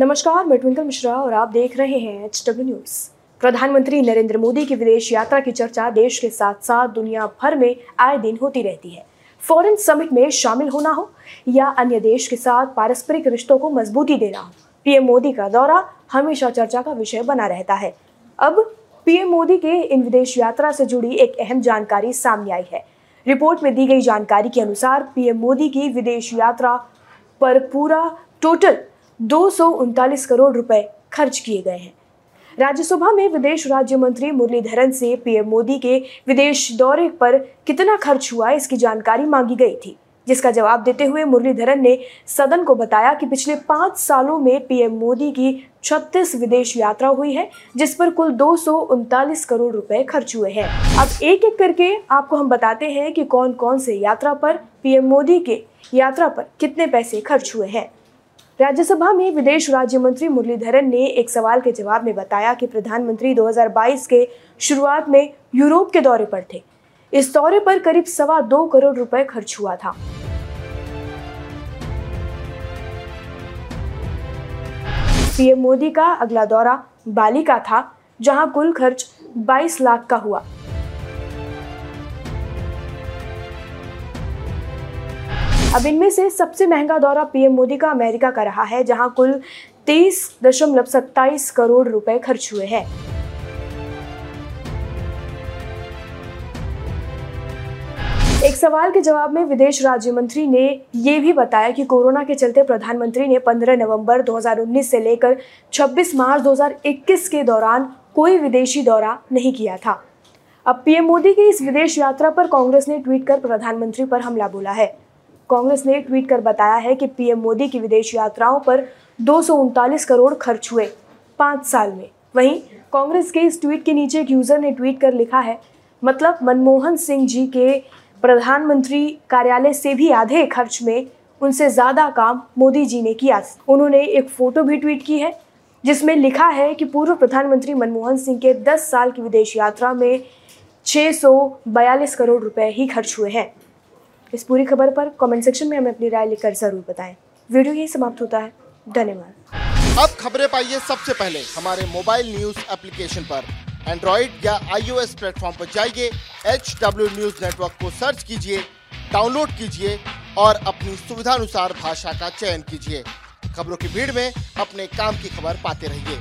नमस्कार, मैं ट्विंकल मिश्रा और आप देख रहे हैं एच डब्ल्यू न्यूज़ प्रधानमंत्री नरेंद्र मोदी की विदेश यात्रा की चर्चा देश के साथ साथ दुनिया भर में आए दिन होती रहती है। फॉरेन समिट में शामिल होना हो या अन्य देश के साथ पारस्परिक रिश्तों को मजबूती देना हो पीएम मोदी का दौरा हमेशा चर्चा का विषय बना रहता है। अब पीएम मोदी के इन विदेश यात्रा से जुड़ी एक अहम जानकारी सामने आई है। रिपोर्ट में दी गई जानकारी के अनुसार पीएम मोदी की विदेश यात्रा पर पूरा टोटल दो सौ उनतालीस करोड़ रुपए खर्च किए गए हैं। राज्यसभा में विदेश राज्य मंत्री मुरलीधरन से पीएम मोदी के विदेश दौरे पर कितना खर्च हुआ इसकी जानकारी मांगी गई थी, जिसका जवाब देते हुए मुरलीधरन ने सदन को बताया कि पिछले पाँच सालों में पीएम मोदी की 36 विदेश यात्रा हुई है, जिस पर कुल दो सौ उनतालीस करोड़ रुपए खर्च हुए हैं। अब एक एक करके आपको हम बताते हैं कि कौन कौन से यात्रा पर, पीएम मोदी के यात्रा पर कितने पैसे खर्च हुए हैं। राज्यसभा में विदेश राज्य मंत्री मुरलीधरन ने एक सवाल के जवाब में बताया कि प्रधानमंत्री 2022 के शुरुआत में यूरोप के दौरे पर थे। इस दौरे पर करीब सवा दो करोड़ रुपए खर्च हुआ था। पीएम मोदी का अगला दौरा बाली का था, जहाँ कुल खर्च 22 लाख का हुआ। अब इनमें से सबसे महँगा दौरा पीएम मोदी का अमेरिका का रहा है, जहाँ कुल तेईस दशमलव सत्ताईस करोड़ रुपए खर्च हुए हैं। एक सवाल के जवाब में विदेश राज्य मंत्री ने ये भी बताया कि कोरोना के चलते प्रधानमंत्री ने 15 नवंबर 2019 से लेकर 26 मार्च 2021 के दौरान कोई विदेशी दौरा नहीं किया था। अब पीएम मोदी की इस विदेश यात्रा पर कांग्रेस ने ट्वीट कर प्रधानमंत्री पर हमला बोला है। कांग्रेस ने ट्वीट कर बताया है कि पीएम मोदी की विदेश यात्राओं पर दो सौ उनतालीस करोड़ खर्च हुए पाँच साल में। वहीं कांग्रेस के इस ट्वीट के नीचे एक यूज़र ने ट्वीट कर लिखा है मतलब मनमोहन सिंह जी के प्रधानमंत्री कार्यालय से भी आधे खर्च में उनसे ज़्यादा काम मोदी जी ने किया। उन्होंने एक फ़ोटो भी ट्वीट की है, जिसमें लिखा है कि पूर्व प्रधानमंत्री मनमोहन सिंह के 10 साल की विदेश यात्रा में 642 करोड़ रुपए ही खर्च हुए हैं। इस पूरी खबर पर कमेंट सेक्शन में हमें अपनी राय लिखकर ज़रूर बताएँ। वीडियो यही समाप्त होता है। धन्यवाद। अब खबरें पाइए सबसे पहले। हमारे मोबाइल न्यूज़ एप्लीकेशन पर। एंड्रॉइड या आईओएस प्लेटफॉर्म पर जाइए। एच डब्ल्यू न्यूज़ नेटवर्क को सर्च कीजिए डाउनलोड कीजिए और अपनी सुविधानुसार भाषा का चयन कीजिए। खबरों की भीड़ में अपने काम की खबर पाते रहिए।